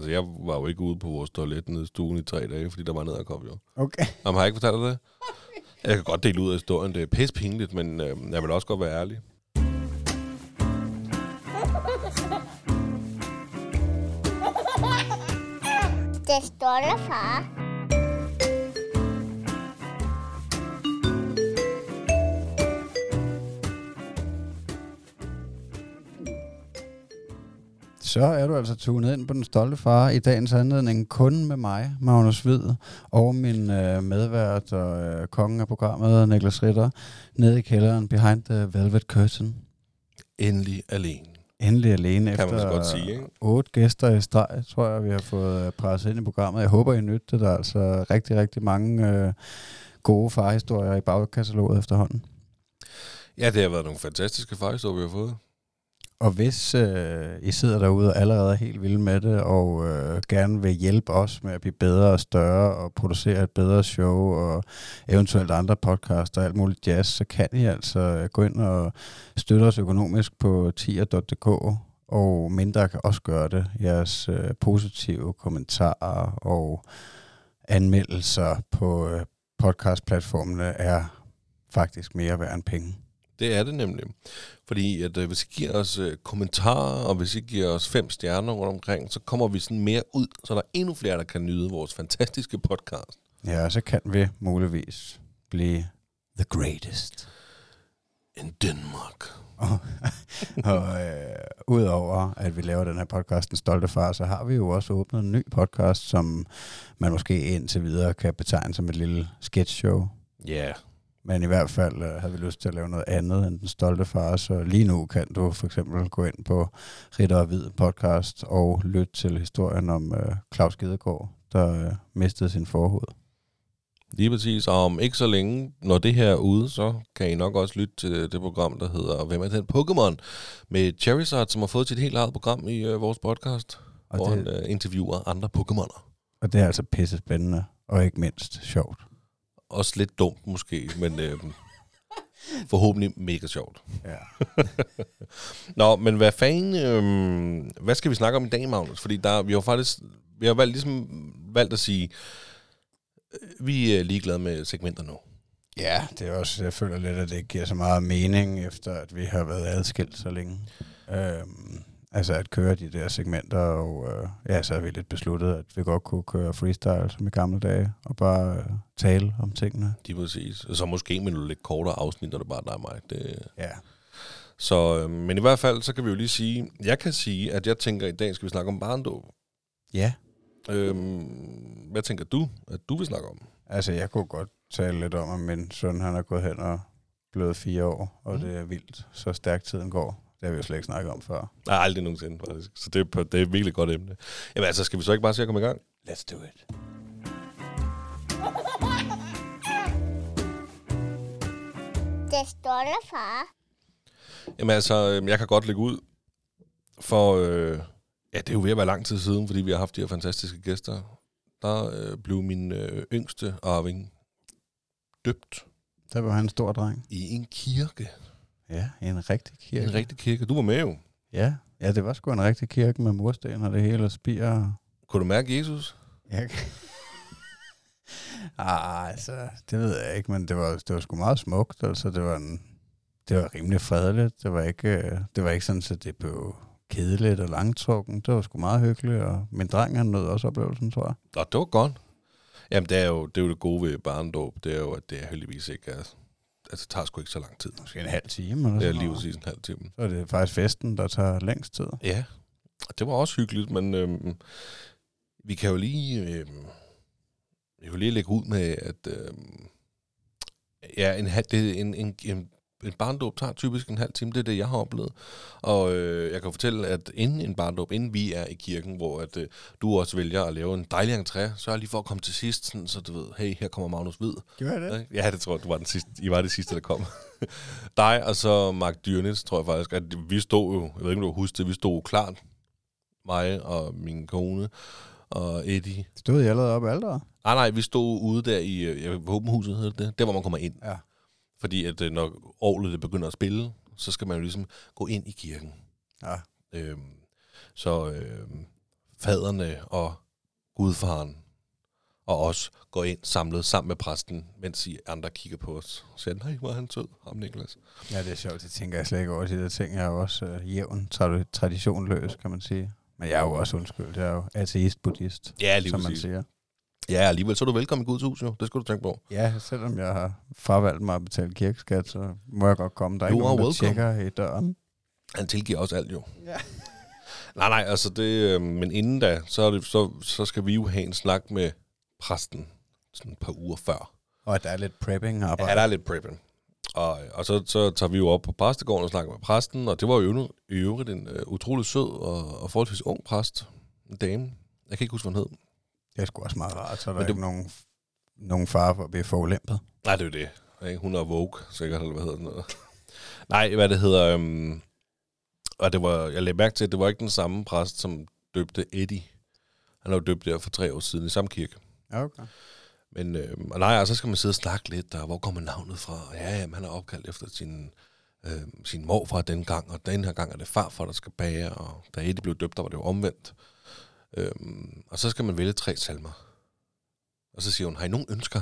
Altså, jeg var jo ikke ude på vores toilet nede i stuen i tre dage, fordi der var nederkop jo. Okay. Jamen, har jeg ikke fortalt dig det? Jeg kan godt dele ud af historien. Det er pisse pinligt, men øh, jeg vil også godt være ærlig. Det stolte far. Så er du altså tunet ind på Den Stolte Far i dagens anledning kun med mig, Magnus Hvid, og min øh, medvært og øh, kongen af programmet, Niklas Ritter, nede i kælderen behind the velvet curtain. Endelig alene. Endelig alene Kan man efter så godt sige, ikke? otte gæster i streg, tror jeg, vi har fået øh, presset ind i programmet. Jeg håber, I nytte det. Der er altså rigtig, rigtig mange øh, gode farhistorier i bagkataloget efterhånden. Ja, det har været nogle fantastiske fejlstår, vi har fået. Og hvis øh, I sidder derude og allerede er helt vilde med det, og øh, gerne vil hjælpe os med at blive bedre og større, og producere et bedre show, og eventuelt andre podcasts og alt muligt jazz, så kan I altså øh, gå ind og støtte os økonomisk på tier.dk, og mindre kan også gøre det. Jeres øh, positive kommentarer og anmeldelser på øh, podcastplatformene er faktisk mere værd end penge. Det er det nemlig. Fordi at, øh, hvis I giver os øh, kommentarer, og hvis I giver os fem stjerner rundt omkring, så kommer vi sådan mere ud, så der er endnu flere, der kan nyde vores fantastiske podcast. Ja, og så kan vi muligvis blive the greatest. In Denmark. Og, og øh, udover at vi laver den her podcast, Den Stolte Far, så har vi jo også åbnet en ny podcast, som man måske indtil videre kan betegne som et lille sketch-show. Ja, yeah. Men i hvert fald øh, havde vi lyst til at lave noget andet end Den Stolte Far, så lige nu kan du for eksempel gå ind på Ritter og Hvid podcast og lytte til historien om øh, Claus Gedegaard, der øh, mistede sin forhoved. lige præcis. Og om ikke så længe, når det her er ude, så kan I nok også lytte til det program, der hedder Hvem er den Pokémon? Med Charizard, som har fået sit helt eget program i øh, vores podcast, Og hvor det- han øh, interviewer andre Pokémoner. Og det er altså pisse spændende, og ikke mindst sjovt. Også lidt dumt måske, men øh, forhåbentlig mega sjovt. Ja. Nå, men hvad fanden, øh, hvad skal vi snakke om i dag, Magnus? Fordi der, vi har faktisk, vi har valgt, ligesom valgt at sige, øh, vi er ligeglade med segmenter nu. Ja, det er også, jeg føler lidt, at det ikke giver så meget mening, efter at vi har været adskilt så længe. Øhm, altså at køre de der segmenter, og øh, ja, så har vi lidt besluttet, at vi godt kunne køre freestyle som i gamle dage, og bare øh, tale om tingene. De præcis. Så måske med nogle lidt kortere afsnit, når det bare er dig og mig. Det, Ja. så, øh, men i hvert fald, så kan vi jo lige sige, jeg kan sige, at jeg tænker, at i dag skal vi snakke om barndåb. Ja. Øhm, hvad tænker du, at du vil snakke om? Altså, jeg kunne godt tale lidt om, at min søn, han er gået hen og blevet fire år, og mm. det er vildt, så stærkt tiden går. Det har vi jo slet ikke snakket om før. Nej, aldrig nogensinde, faktisk. Så det er, det er et virkelig godt emne. Jamen altså, skal vi så ikke bare se at komme i gang? Let's do it. Det stolte far. Jamen altså, øhm, jeg kan godt lægge ud, for øh, ja, det er jo ved at være lang tid siden, fordi vi har haft de her fantastiske gæster. Der øh, blev min øh, yngste arving døbt Der var han en stor dreng. i en kirke. Ja, en rigtig kirke. En rigtig kirke. Du var med jo. Ja, ja, det var sgu en rigtig kirke med mursten og det hele, og spir. Kunne du mærke Jesus? Jeg... ah, altså, det ved jeg ikke, men det var, det var sgu meget smukt. Altså, det var, en, det var rimelig fredeligt. Det var ikke, øh, det var ikke sådan, at det blev kedeligt og langtrukken. Det var sgu meget hyggeligt, og min dreng, han nød også oplevelsen, tror jeg. Nå, det var godt. Jamen, det er jo det, er jo det gode ved barndåb. Det er jo, at det er heldigvis ikke er... Altså, det tager sgu ikke så lang tid. Måske en halv time eller er sådan lige noget. præcis en halv time. Så er det faktisk festen, der tager længst tid. Ja, og det var også hyggeligt, men øhm, vi kan jo lige, øhm, vi kan jo lige lægge ud med, at øhm, ja, en, halv- det, en, en, en, en barndåb tager typisk en halv time, det er det, jeg har oplevet. Og øh, jeg kan fortælle, at inden en barndåb, inden vi er i kirken, hvor at, øh, du også vælger at lave en dejlig entré, så er lige for at komme til sidst, sådan, så du ved, hey, her kommer Magnus Hvid. Gjorde jeg det? Ja, det tror jeg, du var den sidste. I var det sidste, der kom. Dig og så Mark Dyrnes, tror jeg faktisk, at vi stod jo, jeg ved ikke, om du husker det, vi stod klart, mig og min kone og Eddie. Stod I allerede op alderet? Nej, nej, vi stod ude der i øh, våbenhuset, hedder det, der hvor man kommer ind. Ja. Fordi at øh, når året det begynder at spille, så skal man jo ligesom gå ind i kirken. Ja. Øhm, så øh, faderne og gudfaren og os går ind samlet sammen med præsten, mens I andre kigger på os. Og siger, nej, hvor han sød, ham Niklas. Ja, det er sjovt, det tænker jeg slet ikke over. De der ting jeg er jo også øh, jævn, tra- traditionløs, kan man sige. Men jeg er jo også undskyld, jeg er jo ateist-buddhist, Ja, lige som man siger. Ja, alligevel så er du velkommen i Guds hus, jo. Det skal du tænke på. Ja, selvom jeg har fravalgt mig at betale kirkeskat, så må jeg godt komme. Der er You ikke nogen, der welcome. tjekker i døren. Han tilgiver også alt, jo. Ja. Nej, nej, altså det... Øh, men inden da, så, er det, så, så skal vi jo have en snak med præsten sådan et par uger før. Og at der er lidt prepping Ja, arbejde. der er lidt prepping. Og, og så, så tager vi jo op på præstegården og snakker med præsten, og det var jo i øvrigt en uh, utrolig sød og, og forholdsvis ung præst. En dame. Jeg kan ikke huske, hvad hun hed. Det er sgu også meget rart, så er der Men ikke du- nogen, nogen far for at blive forulæmpet. Nej, det er jo det. Ikke? Hun er Vogue, sikkert, eller hvad hedder noget. Nej, hvad det hedder... Um, og det var, jeg lagde mærke til, at det var ikke den samme præst, som døbte Eddie. Han var døbt der for tre år siden i samme kirke. Okay. Men øh, og nej, og så skal man sidde og snakke lidt, og hvor kommer navnet fra? Ja, jamen, han er opkaldt efter sin, øh, sin mor fra den gang, og den her gang er det farfar, der skal bage, og da Eddie blev døbt, der var det jo omvendt. Øh, og så skal man vælge tre salmer. Og så siger hun, har I nogen ønsker?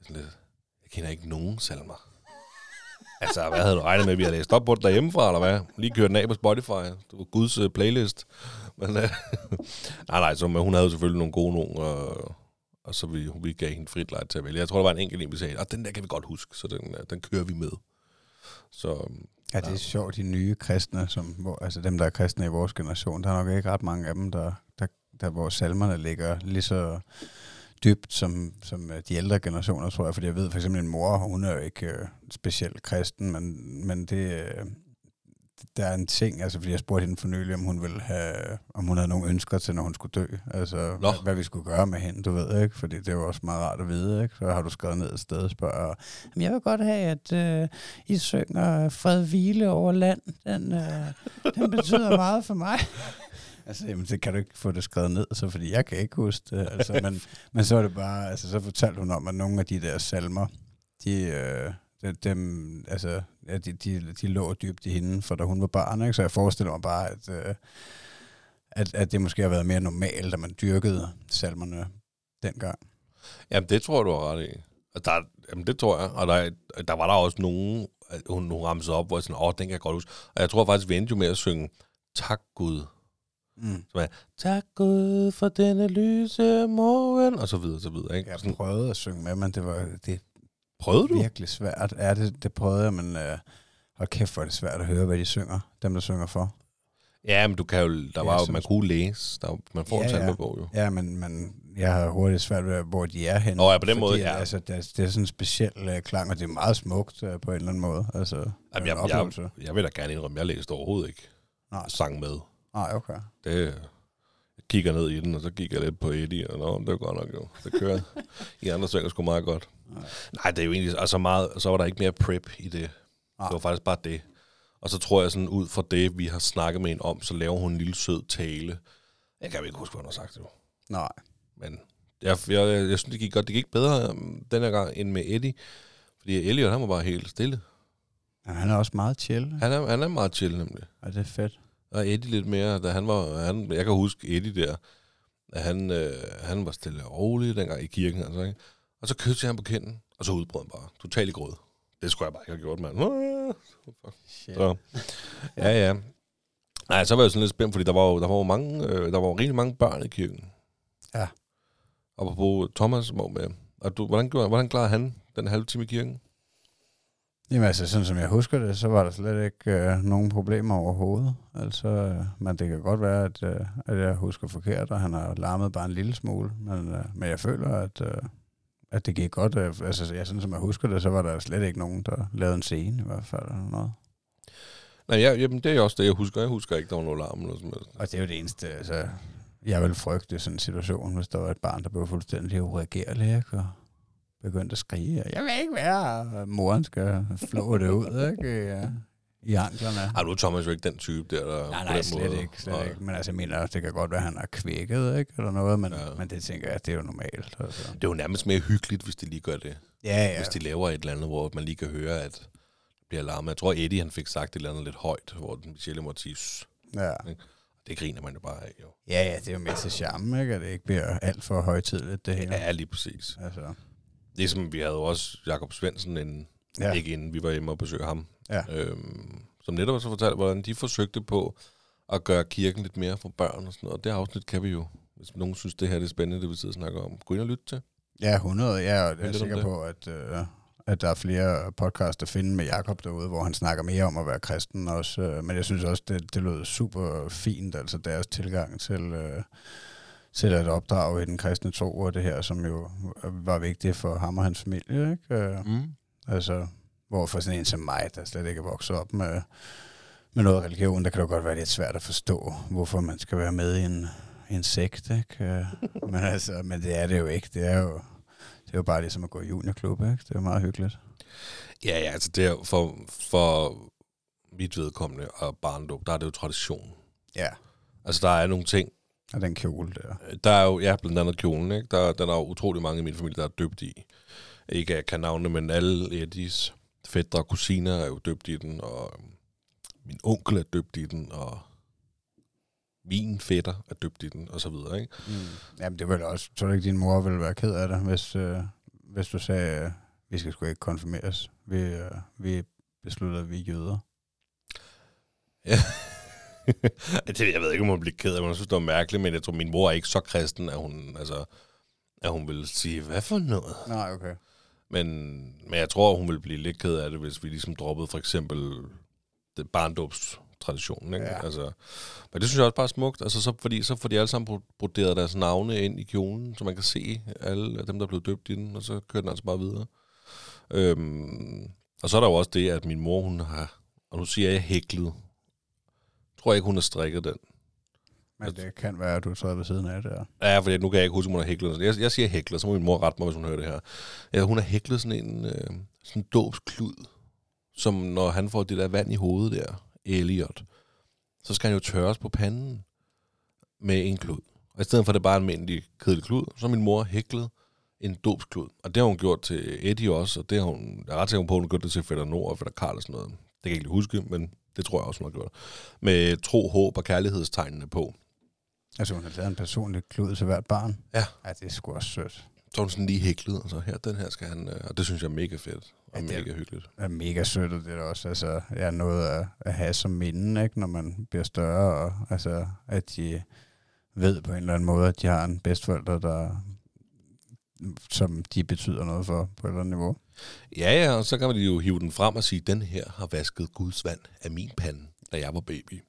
Jeg, sådan lidt, jeg kender ikke nogen salmer. altså, hvad havde du regnet med, at vi havde læst op på den derhjemmefra, eller hvad? Lige kørt den af på Spotify. Det var Guds uh, playlist. Men, uh, nej, nej, så, men hun havde selvfølgelig nogle gode nogen, og, og så vi, vi gav hende frit lejt til at vælge. Jeg tror, der var en enkelt en, vi sagde, og den der kan vi godt huske, så den, øh, den kører vi med. Så øhm, Ja, det er sjovt, de nye kristne, som, hvor, altså dem, der er kristne i vores generation, der er nok ikke ret mange af dem, der, der, der hvor salmerne ligger lige så dybt som, som øh, de ældre generationer, tror jeg. Fordi jeg ved for eksempel, min mor, hun er jo ikke øh, specielt kristen, men, men det, øh, der er en ting, altså fordi jeg spurgte hende for nylig, om hun ville have, om hun havde nogle ønsker til, når hun skulle dø. Altså, Nå. hvad, hvad, vi skulle gøre med hende, du ved, ikke? Fordi det er jo også meget rart at vide, ikke? Så har du skrevet ned et sted og spørger, "Jamen, jeg vil godt have, at øh, I synger Fred Hvile over land. Den, øh, den betyder meget for mig. Altså, jamen, det kan du ikke få det skrevet ned, så fordi jeg kan ikke huske det. Altså, men, men så er det bare, altså, så fortalte hun om, at nogle af de der salmer, de, øh, dem, altså, ja, de, de, de lå dybt i hende, for da hun var barn, ikke? så jeg forestiller mig bare, at, øh, at, at det måske har været mere normalt, at man dyrkede salmerne dengang. Jamen, det tror jeg, du har ret i. Og der, jamen, det tror jeg. Og der, der var der også nogen, hun, hun ramte op, hvor jeg sådan, åh, den kan jeg godt huske. Og jeg tror faktisk, vi endte jo med at synge, tak Gud. Mm. Som er, tak Gud for denne lyse morgen, og så videre, så videre. Ikke? Jeg prøvede at synge med, men det var det prøvede du? virkelig svært. Ja, det, det prøvede jeg, men øh, hold kæft, hvor er det svært at høre, hvad de synger. Dem, der synger for. Ja, men du kan jo, der var jo, man kunne læse. Der, var- man får Ja, en salmebog jo. Ja, men, men jeg har hurtigt svært ved, hvor de er henne. Nå ja, på den fordi, måde, ja. Altså, det, er, det er sådan en speciel øh, klang, og det er meget smukt øh, på en eller anden måde. Altså, Jamen, en jeg, oplevelse. jeg, jeg vil da gerne indrømme, jeg læste overhovedet ikke Nej, sang med. nej, okay. Det, jeg kigger ned i den, og så kigger jeg lidt på Eddie, og nå, det er godt nok jo. Det kører. I andre synger sgu meget godt. Nej. Nej, det er jo egentlig, altså meget, så var der ikke mere prep i det. Nej. Det var faktisk bare det. Og så tror jeg sådan, ud fra det, vi har snakket med hende om, så laver hun en lille sød tale. Jeg kan ikke huske, hvad hun har sagt jo. Nej. Men jeg, jeg, jeg, jeg synes, det gik godt. Det gik bedre um, den her gang, end med Eddie. Fordi Elliot, han var bare helt stille. Men han er også meget chill. Han er, han er meget chill, nemlig. Og det er fedt. Og Eddie lidt mere, da han var, han, jeg kan huske Eddie der, at han, øh, han var stille og rolig dengang i kirken, altså, ikke? Og så kyssede jeg ham på kinden, og så udbrød han bare totalt i gråd. Det skulle jeg bare ikke have gjort, mand. Så. Ja, ja. Nej, så var jeg sådan lidt spændt, fordi der var jo, der var jo mange, øh, der var jo rigtig mange børn i kirken. Ja. Og på Thomas var med. Og du, hvordan, gjorde, hvordan klarede han den halve time i kirken? Jamen altså, sådan som jeg husker det, så var der slet ikke øh, nogen problemer overhovedet. Altså, øh, men det kan godt være, at, øh, at jeg husker forkert, og han har larmet bare en lille smule. Men, øh, men jeg føler, at, øh, at det gik godt. Øh, altså, ja, sådan som jeg husker det, så var der slet ikke nogen, der lavede en scene i hvert fald. Eller noget. Nej, ja, jamen, det er også det, jeg husker. Jeg husker ikke, der var noget larm eller sådan noget. Og det er jo det eneste, altså, jeg vil frygte sådan en situation, hvis der var et barn, der blev fuldstændig ureagerlig, ikke? Og begyndte at skrige, jeg vil ikke være, og moren skal flå det ud, ikke? Ja, I anklerne. Ej, nu er Thomas jo ikke den type der, der Nej, på nej, den slet måde. ikke, slet Nej. ikke. Men altså, jeg mener, det kan godt være, at han er kvækket, ikke? Eller noget, men, Ja. men det tænker jeg, det er jo normalt. Altså. Det er jo nærmest mere hyggeligt, hvis de lige gør det. Ja, Ja. Hvis de laver et eller andet, hvor man lige kan høre, at det bliver larmet. Jeg tror, Eddie han fik sagt et eller andet lidt højt, hvor den Michelle måtte ja. Det griner man jo bare af, jo. Ja, ja, det er jo med til charme, ikke? At det ikke bliver alt for højtidligt, det hele. Ja, lige præcis. Altså, Ligesom vi havde jo også Jakob Svendsen inden, ja. ja. ikke inden vi var hjemme og besøge ham. Ja. Øhm, som netop også fortalte, hvordan de forsøgte på at gøre kirken lidt mere for børn og sådan noget. Og det afsnit kan vi jo, hvis nogen synes, det her det er spændende, det vi sidder og snakker om, gå ind og lytte til. Ja, 100. Jeg er, jeg er sikker på, at, øh, at der er flere podcasts at finde med Jakob derude, hvor han snakker mere om at være kristen også. Øh, men jeg synes også, det, det lød super fint, altså deres tilgang til, øh, til at opdrage i den kristne tro, og det her, som jo var vigtigt for ham og hans familie. Ikke? Øh, Mm. Altså, hvor for sådan en som mig, der slet ikke er vokset op med, med noget religion, der kan det jo godt være lidt svært at forstå, hvorfor man skal være med i en, en sekt, ikke? Øh, men, altså, men det er det jo ikke. Det er jo, det er jo bare ligesom at gå i juniorklub, ikke? Det er jo meget hyggeligt. Ja, ja, altså det er, for, for mit vedkommende og barndom, der er det jo tradition. Ja. Altså der er nogle ting, Og den kjole der. der er jo, ja, blandt andet kjolen, ikke? Der, den er jo utrolig mange i min familie, der er døbt i. Ikke jeg kan navne, men alle Eddies fædre og kusiner er jo døbt i den, og øhm, min onkel er døbt i den, og min fætter er døbt i den, og så videre, ikke? Mm. Jamen, det ville også... Tror du ikke, din mor ville være ked af det, hvis, øh, hvis du sagde, øh, vi skal sgu ikke konfirmeres. Vi, øh, vi beslutter, at vi er jøder. Ja. det, jeg ved ikke, om hun bliver ked af, men jeg synes, det var mærkeligt, men jeg tror, min mor er ikke så kristen, at hun, altså, at hun vil sige, hvad for noget? Nej, okay. Men, men jeg tror, hun vil blive lidt ked af det, hvis vi ligesom droppede for eksempel det barndåbstraditionen. Ikke? Ja. Altså, men det synes jeg også bare er smukt, altså, så, fordi så får de alle sammen bro- broderet deres navne ind i kjolen, så man kan se alle dem, der er blevet døbt i den, og så kører den altså bare videre. Øhm, og så er der jo også det, at min mor, hun har, og nu siger jeg hæklet, tror jeg ikke, hun har strikket den. Men det kan være, at du træder ved siden af det der. Ja, for nu kan jeg ikke huske, om hun har hæklet. Jeg, jeg siger hæklet, så må min mor rette mig, hvis hun hører det her. Ja, hun har hæklet sådan en, øh, sådan en dåbsklud, som når han får det der vand i hovedet der, Elliot, så skal han jo tørres på panden med en klud. Og i stedet for at det bare er en almindelig kedelig klud, så har min mor hæklet en dåbsklud. Og det har hun gjort til Eddie også, og det har hun, jeg er ret sikker på, at hun har gjort det til Fætter Nord og Fætter Karl og sådan noget. Det kan jeg ikke lige huske, men det tror jeg også, hun har gjort. Med tro, håb og kærlighedstegnene på. Altså, hun har lavet en personlig klud til hvert barn. Ja. Ja, det er sgu også sødt. Så hun sådan lige hæklet, og så her, den her skal han, øh, og det synes jeg er mega fedt, og Ja, det er- mega hyggeligt. Er mega sødt, og det er også altså, er noget at, at have som minde, ikke, når man bliver større, og altså, at de ved på en eller anden måde, at de har en bedstforælder, der, som de betyder noget for på et eller andet niveau. Ja, ja, og så kan man jo hive den frem og sige, den her har vasket Guds vand af min pande, da jeg var baby.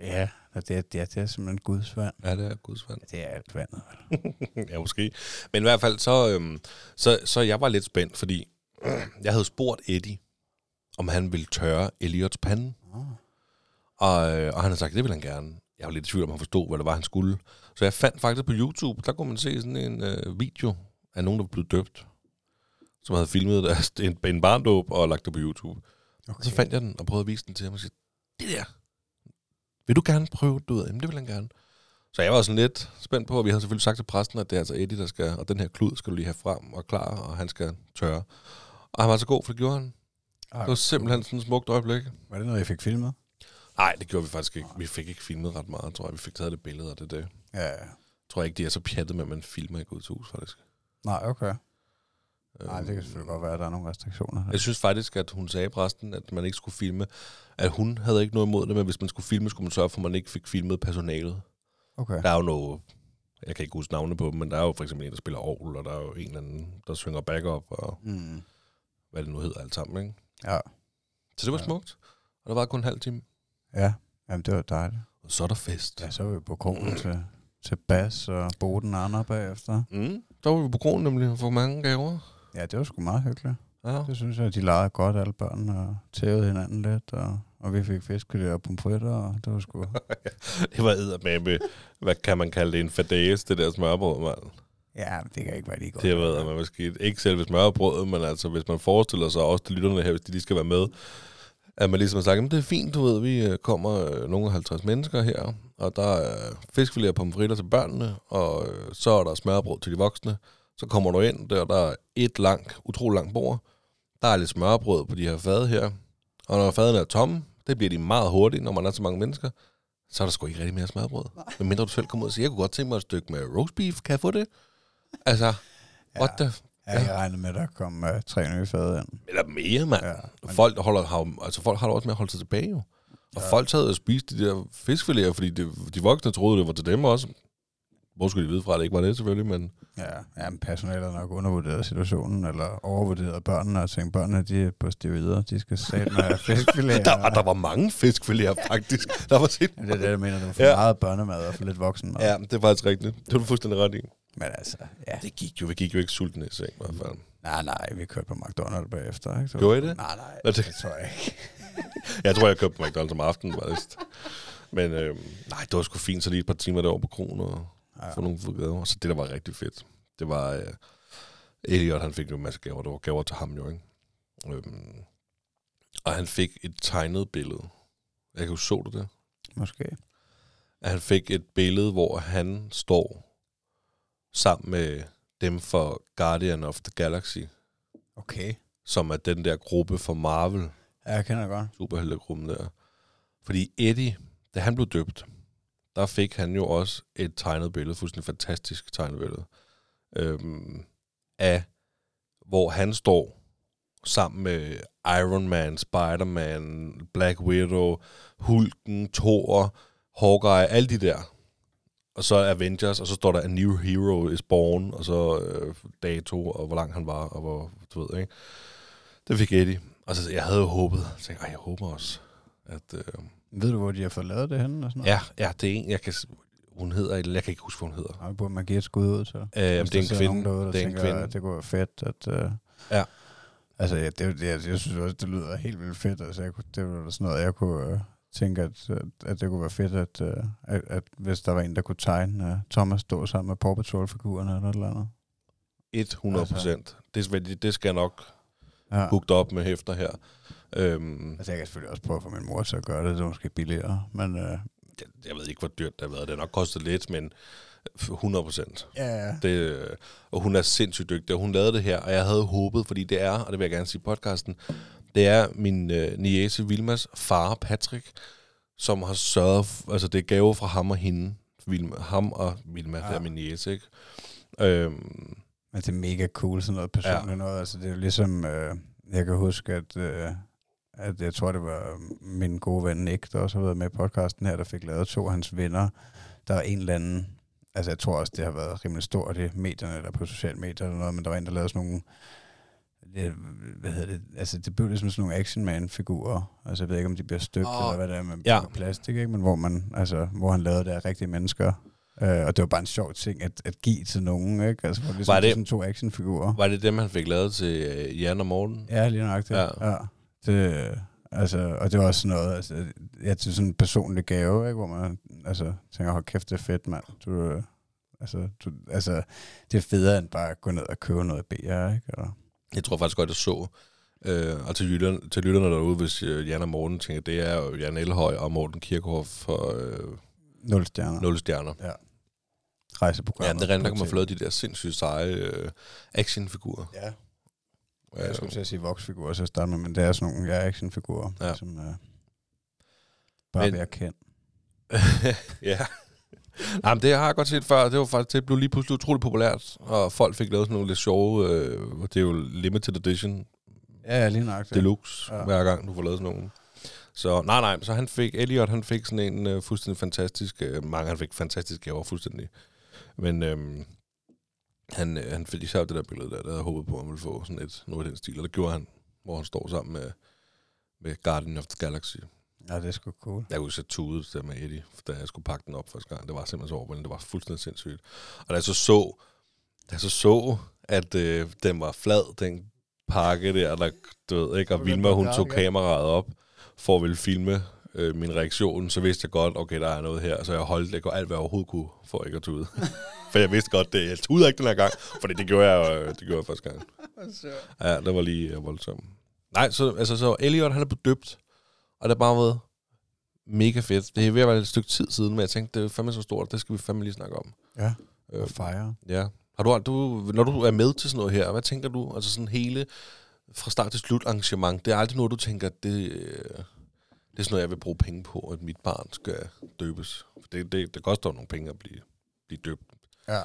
Ja, og det er, det er, det er simpelthen Guds vand. Ja, det er Guds vand. Det er alt vandet. ja, måske. Men i hvert fald, så, øhm, så, så jeg var lidt spændt, fordi jeg havde spurgt Eddie, om han ville tørre Elliots pande. Oh. Og, øh, og han har sagt, det vil han gerne. Jeg var lidt i tvivl om, han forstod, hvad det var, han skulle. Så jeg fandt faktisk på YouTube, der kunne man se sådan en øh, video af nogen, der var blevet døbt. Som havde filmet deres, en, en barndåb og lagt det på YouTube. Okay. Og så fandt jeg den og prøvede at vise den til ham og sige, det der, vil du gerne prøve det ud? Jamen, det vil han gerne. Så jeg var sådan lidt spændt på, og vi havde selvfølgelig sagt til præsten, at det er altså Eddie, der skal, og den her klud skal du lige have frem og klar, og han skal tørre. Og han var så god, for det gjorde han. Det var simpelthen sådan et smukt øjeblik. Var det noget, jeg fik filmet? Nej, det gjorde vi faktisk ikke. Vi fik ikke filmet ret meget, tror jeg. Vi fik taget det billede af det der. Ja, ja. tror jeg ikke, de er så pjattet med, at man filmer i Guds hus, faktisk. Nej, okay. Nej, Øhm, det kan selvfølgelig godt være, at der er nogle restriktioner. Jeg synes faktisk, at hun sagde præsten, at man ikke skulle filme. At hun havde ikke noget imod det, men hvis man skulle filme, skulle man sørge for, at man ikke fik filmet personalet. Okay. Der er jo noget... Jeg kan ikke huske navne på dem, men der er jo for eksempel en, der spiller orgel, og der er jo en eller anden, der synger backup, og Mm. hvad det nu hedder alt sammen, ikke? Ja. Så det var Ja. smukt. Og der var kun en halv time. Ja, jamen det var dejligt. Og så er der fest. Ja, så var vi på krogen til, til Bas og Boden Andre bagefter. Mm. Der var vi på kronen nemlig få mange gaver. Ja, det var sgu meget hyggeligt. Ja. Det synes jeg, de legede godt, alle børnene, og tævede hinanden lidt, og, og vi fik fiskeler og pomfritter, og det var sgu... Det var eddermame hvad kan man kalde det, en fadæs, det der smørbrød, mand. ja, det kan ikke være lige godt. Det ved man måske ikke selve smørbrødet, men altså hvis man forestiller sig også til lytterne her, hvis de lige skal være med, at man ligesom har sagt, "Jamen, det er fint, du ved, vi øh, kommer øh, nogle af 50 mennesker her, og der er fiskfilet og pomfritter til børnene, og øh, så er der smørbrød til de voksne. Så kommer du ind, der, der er et langt, utrolig langt bord. Der er lidt smørbrød på de her fade her, og når fadene er tomme, det bliver de meget hurtigt, når man er så mange mennesker, så er der sgu ikke rigtig mere smørbrød. Men mindre du selv kommer ud og siger, jeg kunne godt tænke mig et stykke med roast beef, kan jeg få det? Altså, what the... Ja, jeg regnede med, at der kom uh, tre nye fade ind. Eller mere, mand. Ja, Ja, men- folk, holder, har, altså, folk har også med at holde sig tilbage, jo. Og ja. folk sad og spiste de der fiskfiléer, fordi det, de voksne troede, det var til dem også. Hvor skulle de vide fra, at det ikke var det, selvfølgelig, men... Ja, ja men personalet nok undervurderet situationen, eller overvurderet børnene, og tænkt, børnene de er på stivider, de skal sætte med fiskfilet. Der, var, der var mange fiskfiléer, faktisk. Der var set. Det er det, jeg mener, det var for Ja. meget børnemad og for lidt voksenmad. Ja, det er faktisk rigtigt. Det var du fuldstændig ret i. Men altså, ja. Det gik jo, vi gik jo ikke sultne i seng, i hvert fald. Nej, nej, vi kørte på McDonald's bagefter, ikke? Så, Gjorde I det? Nej, nej, Hvad det, det- tror jeg ikke. Jeg tror, jeg købte McDonald's om aftenen, faktisk. Men øh, nej, det var sgu fint, så lige et par timer derovre på kronen og ja. Få nogle gaver. Så det, der var rigtig fedt, det var... Øh, Elliot, han fik jo en masse gaver. Der var gaver til ham jo, ikke? Øhm, og han fik et tegnet billede. Jeg kan jo så du det? Måske. At han fik et billede, hvor han står sammen med dem for Guardian of the Galaxy, Okay. som er den der gruppe for Marvel, Ja, jeg kender godt. superheltegruppen der. Fordi Eddie, da han blev døbt, der fik han jo også et tegnet billede, fuldstændig fantastisk tegnet billede, øhm, af hvor han står sammen med Iron Man, Spider-Man, Black Widow, Hulken, Thor, Hawkeye, alle de der. Og så Avengers, og så står der A New Hero is Born, og så øh, dato, og hvor lang han var, og hvor, du ved, ikke? Det fik Eddie. Og så jeg havde jo håbet, jeg tænkte, Ej, jeg håber også, at... Øh, ved du, hvor de har fået lavet det henne? Og sådan noget? ja, ja, det er en, jeg kan... Hun hedder, eller jeg kan ikke huske, hvad hun hedder. Og burde man give et skud ud til? Øh, det er en kvinde. Derude, der det er en tænker, kvinde. At det være fedt, at... Uh, Ja. Altså, ja, det, det, jeg, jeg synes også, det lyder helt vildt fedt. Altså, jeg, kunne- det var da sådan noget, jeg kunne uh, tænke, at, at, at det kunne være fedt, at, uh, at, at hvis der var en, der kunne tegne uh, Thomas stå sammen med Paw Patrol-figurerne eller et eller andet. 100 procent. Det, skal- det skal jeg nok Ja. hooked op med hæfter her. Øhm, Altså, jeg kan selvfølgelig også prøve få min mor til at gøre det. Det er måske billigere, men... Uh, jeg, jeg ved ikke, hvor dyrt det har været. Det har nok kostet lidt, men 100 procent. ja, ja. Det, øh, og hun er sindssygt dygtig, og hun lavede det her, og jeg havde håbet, fordi det er, og det vil jeg gerne sige i podcasten, det er min øh, niece Vilmas far, Patrick, som har sørget, altså det er gave fra ham og hende, Vilma, ham og Vilma, ja. Ja. det er min niece, ikke? Øhm, Men det er mega cool, sådan noget personligt ja. noget. Altså, det er jo ligesom, øh, jeg kan huske, at, øh, at jeg tror, det var min gode ven Nick, der også har været med i podcasten her, der fik lavet to af hans venner. Der var en eller anden, altså jeg tror også, det har været rimelig stort i medierne, eller på sociale medier eller noget, men der var en, der lavede sådan nogle, det, hvad hedder det, altså det blev ligesom sådan nogle Action Man-figurer. Altså jeg ved ikke, om de bliver støbt, oh, eller hvad det er med, ja. plastik, ikke? men hvor, man, altså, hvor han lavede det af rigtige mennesker. Uh, og det var bare en sjov ting at, at give til nogen, ikke? Altså, hvor det, Var det- sådan to actionfigurer. var det dem, han fik lavet til øh, Jan og Morten? Ja, lige det. Ja. Ja. Ja. Det, altså, og det var også sådan noget, altså, ja, det er sådan en personlig gave, ikke? hvor man altså, tænker, hold kæft, det er fedt, mand. Du, altså, du, altså, det er federe end bare at gå ned og købe noget BR, ikke? Eller, Jeg tror faktisk godt, jeg så. Øh, og til lytterne, til lytterne derude, hvis øh, Jan og Morten tænker, det er jo Jan Elhøj og Morten Kirchhoff for øh, nul stjerner. 0 stjerner. Rejseprogram. Ja, det rent, der kan man få de der sindssygt seje øh, actionfigurer. Ja, Ja, jeg skulle til at sige voksfigurer at starte med, men det er sådan nogle ja, actionfigurer, Ja. som øh, bare Men- men, være kendt. ja. Jamen, det har jeg godt set før. Det var faktisk, det blev lige pludselig utroligt populært, og folk fik lavet sådan nogle lidt sjove, øh, det er jo limited edition Ja, lige nok det. deluxe. Ja. hver gang du får lavet sådan nogle. Så nej, nej, så han fik, Elliot, han fik sådan en øh, fuldstændig fantastisk, øh, mange han fik fantastiske gaver fuldstændig. Men øhm, han, øh, han fik især det der billede der, der havde håbet på, at han ville få sådan et, noget af den stil, og det gjorde han, hvor han står sammen med, med Guardian of the Galaxy. Ja, det er sgu cool. Jeg kunne sætte tude der med Eddie, da jeg skulle pakke den op første gang. Det var simpelthen så overvældende. Det var fuldstændig sindssygt. Og da jeg så så, da jeg så, så at øh, den var flad, den pakke der, der du ved ikke, og Vilma, hun tog kameraet op for at ville filme øh, min reaktion, så vidste jeg godt, okay, der er noget her, så jeg holdt jeg alt, hvad jeg overhovedet kunne, for ikke at tude. for jeg vidste godt, det jeg tuder ikke den her gang, fordi det gjorde jeg, øh, det gjorde jeg første gang. Ja, det var lige øh, voldsomt. Nej, så, altså, så Elliot, han er blevet døbt, og det har bare været mega fedt. Det er ved at være et stykke tid siden, men jeg tænkte, det er fandme så stort, det skal vi fandme lige snakke om. Ja, Øh, og fejre. ja. Har du, du, når du er med til sådan noget her, hvad tænker du? Altså sådan hele fra start til slut arrangement, det er aldrig noget, du tænker, det, øh, det er sådan noget, jeg vil bruge penge på, at mit barn skal døbes. For det, det, det koster jo nogle penge at blive, blive døbt. Ja.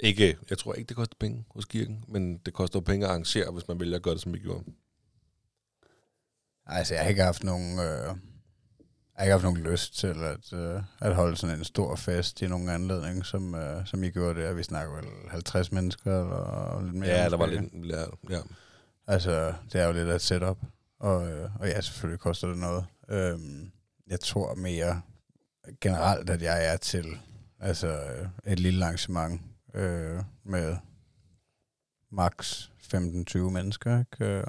Ikke, jeg tror ikke, det koster penge hos kirken, men det koster penge at arrangere, hvis man vælger at gøre det, som vi gjorde. Altså, jeg har ikke haft nogen... Øh, jeg har ikke haft nogen lyst til at, øh, at holde sådan en stor fest i nogen anledning, som, øh, som I gjorde der. Vi snakker vel 50 mennesker eller lidt mere. Ja, der var lidt... Ja, ja. Altså, det er jo lidt af et setup. Og, øh, og ja, selvfølgelig koster det noget. Øhm, jeg tror mere generelt, at jeg er til altså, øh, et lille arrangement øh, med maks 15-20 mennesker. Ikke? Øh,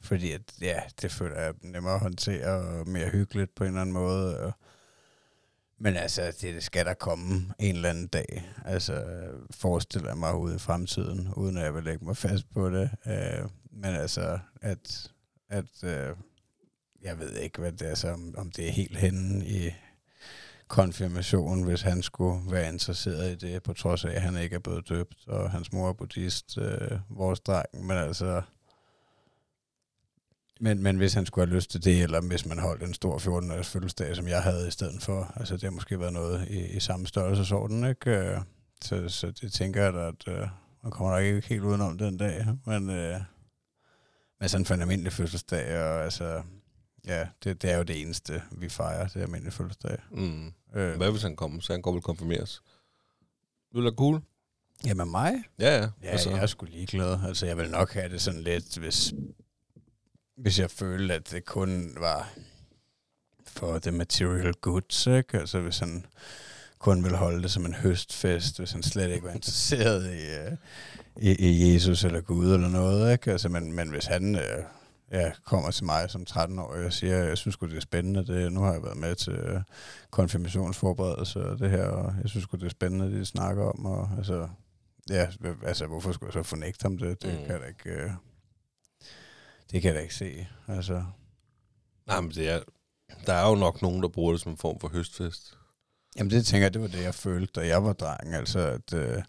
fordi at, ja, det føler jeg nemmere at håndtere og mere hyggeligt på en eller anden måde. Og, men altså, det, det skal der komme en eller anden dag. Altså, forestiller mig ude i fremtiden, uden at jeg vil lægge mig fast på det. Øh, men altså, at, at øh, jeg ved ikke, hvad det er, så, om, om det er helt henne i konfirmation, hvis han skulle være interesseret i det, på trods af, at han ikke er blevet døbt, og hans mor er buddhist, øh, vores dreng. Men altså, men, men hvis han skulle have lyst til det, eller hvis man holdt en stor 14-års fødselsdag, som jeg havde i stedet for, altså det har måske været noget i, i samme størrelsesorden, ikke? Øh, så, så det tænker jeg da, at øh, man kommer nok ikke helt udenom den dag, men, øh, men sådan for en almindelig fødselsdag, og altså, ja, det, det er jo det eneste, vi fejrer, det er almindelig fødselsdag. Mm. Øh, Hvad hvis han kommer? Så han går vel konfirmeres. Det ville da cool. Jamen mig? Ja, ja. Ja, altså. jeg er sgu ligeglad. Altså, jeg vil nok have det sådan lidt, hvis, hvis jeg følte, at det kun var for the material goods, ikke? Altså, hvis han kun ville holde det som en høstfest, hvis han slet ikke var interesseret i, øh, i, i Jesus eller Gud eller noget, ikke? Altså, men, men hvis han øh, ja, kommer til mig som 13-årig og siger, jeg synes godt det er spændende, det, nu har jeg været med til øh, konfirmationsforberedelse og det her, og jeg synes godt det er spændende, det de snakker om, og altså, ja, altså, hvorfor skulle jeg så fornægte ham det? Det Mm. kan jeg da ikke, øh, det kan jeg da ikke se, altså. Nej, men det er, der er jo nok nogen, der bruger det som en form for høstfest. Jamen det tænker jeg, det var det, jeg følte, da jeg var dreng, altså at, øh,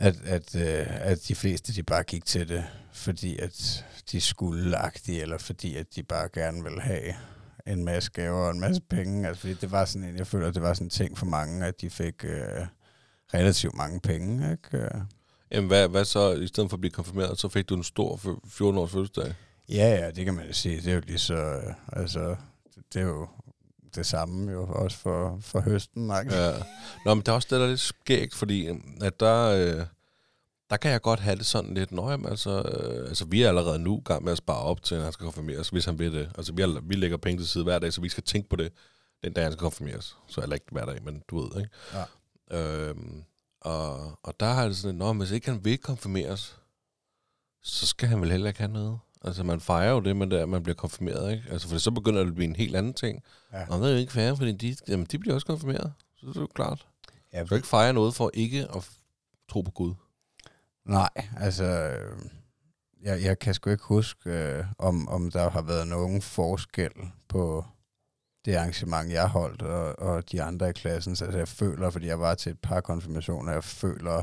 at, at, øh, at de fleste, de bare gik til det, fordi at de skulle agtige, eller fordi at de bare gerne ville have en masse gaver og en masse penge. Altså fordi det var sådan en, jeg føler, at det var sådan en ting for mange, at de fik øh, relativt mange penge, ikke? Øh, Jamen, hvad, hvad så, i stedet for at blive konfirmeret, så fik du en stor fø- 14-års fødselsdag? Ja, ja, det kan man jo sige. Det er jo lige så, øh, altså, det, det er jo det samme jo også for, for høsten, ikke? Ja. Nå, men det er også det, der er lidt skægt, fordi at der, øh, der kan jeg godt have det sådan lidt, Nå, jamen, altså, øh, altså, vi er allerede nu i gang med at spare op til, at han skal konfirmeres, hvis han vil det. Altså, vi, er, vi lægger penge til side hver dag, så vi skal tænke på det, den dag han skal konfirmeres. Så eller ikke hver dag, men du ved, ikke? Ja. Øhm, og, og der har det sådan, Nå, men hvis ikke han vil konfirmeres, så skal han vel heller ikke have noget. Altså, man fejrer jo det med det, at man bliver konfirmeret, ikke? Altså, for så begynder det at blive en helt anden ting. Ja. Og det er jo ikke fair, fordi de, jamen, de bliver også konfirmeret. Så det er jo klart. Ja, Du kan ikke fejre noget for ikke at tro på Gud. Nej, altså, øh, jeg, jeg kan sgu ikke huske, øh, om, om der har været nogen forskel på det arrangement, jeg holdt, og, og de andre i klassen. Så altså, jeg føler, fordi jeg var til et par konfirmationer, jeg føler,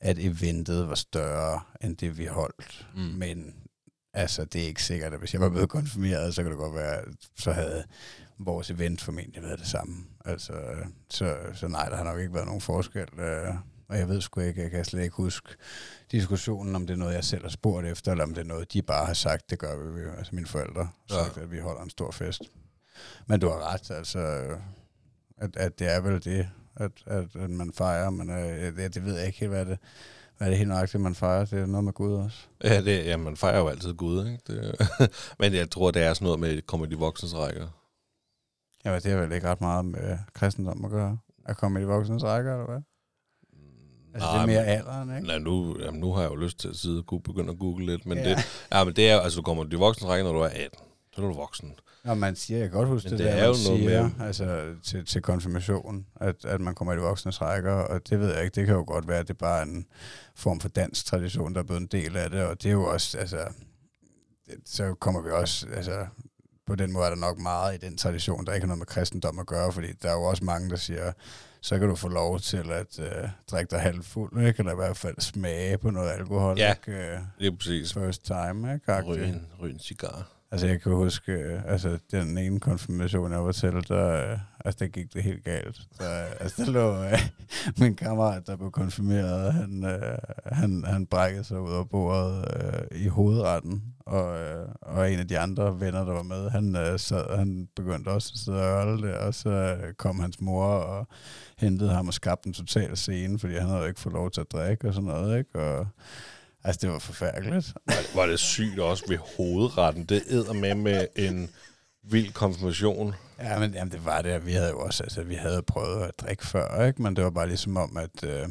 at eventet var større, end det vi holdt. Mm. Men altså, det er ikke sikkert, at hvis jeg var blevet konfirmeret, så kan det godt være, at så havde vores event formentlig været det samme. Altså, så, så nej, der har nok ikke været nogen forskel. Øh, og jeg ved sgu ikke, jeg kan slet ikke huske diskussionen, om det er noget, jeg selv har spurgt efter, eller om det er noget, de bare har sagt, det gør vi, altså mine forældre har Ja. sagt, at vi holder en stor fest. Men du har ret, altså, at, at det er vel det, at, at, at man fejrer, men øh, det, det ved jeg ikke helt, hvad det, hvad er det helt nøjagtigt, man fejrer, det er noget med Gud også. Ja, det, ja, man fejrer jo altid Gud, ikke? Det, men jeg tror, det er sådan noget med, at kommer i de voksnes rækker. Ja, det har vel ikke ret meget med kristendom at gøre, at komme i de voksnes rækker, eller hvad? Altså, det er mere alderen, ikke? Nej, nu, jamen, nu har jeg jo lyst til at sidde og gu- begynde at google lidt, men, Ja. det, ja, men det er altså du kommer i de voksnes rækker, når du er 18. Så er du voksen. Nå, man siger, jeg godt huske Men det, det er man jo noget siger, med- altså til, til konfirmation, at, at man kommer i de voksnes rækker, og det ved jeg ikke, det kan jo godt være, at det bare er en form for dansk tradition, der er blevet en del af det, og det er jo også, altså, det, så kommer vi også, altså, på den måde er der nok meget i den tradition, der ikke har noget med kristendom at gøre, fordi der er jo også mange, der siger, så kan du få lov til at øh, drikke dig halvt fuld, ikke? eller i hvert fald smage på noget alkohol, Ja. ikke? Øh, Det er præcis. First time, ikke? Ryge en, ryge en cigar. Altså, jeg kan huske, øh, altså, den ene konfirmation, jeg var til, der, øh, altså, der gik det helt galt. Så, øh, altså, der lå øh, min kammerat, der blev konfirmeret, han, øh, han, han brækkede sig ud af bordet øh, i hovedretten, og, øh, og en af de andre venner, der var med, han, øh, sad, han begyndte også at sidde og ørle det, og så øh, kom hans mor og hentede ham og skabte en total scene, fordi han havde ikke fået lov til at drikke og sådan noget, ikke? Og, altså, det var forfærdeligt. Var, var det sygt også ved hovedretten. Det æder med med en vild konfirmation. Ja, men jamen, det var det. Vi havde jo også, altså, vi havde prøvet at drikke før, ikke? Men det var bare ligesom om, at, øh,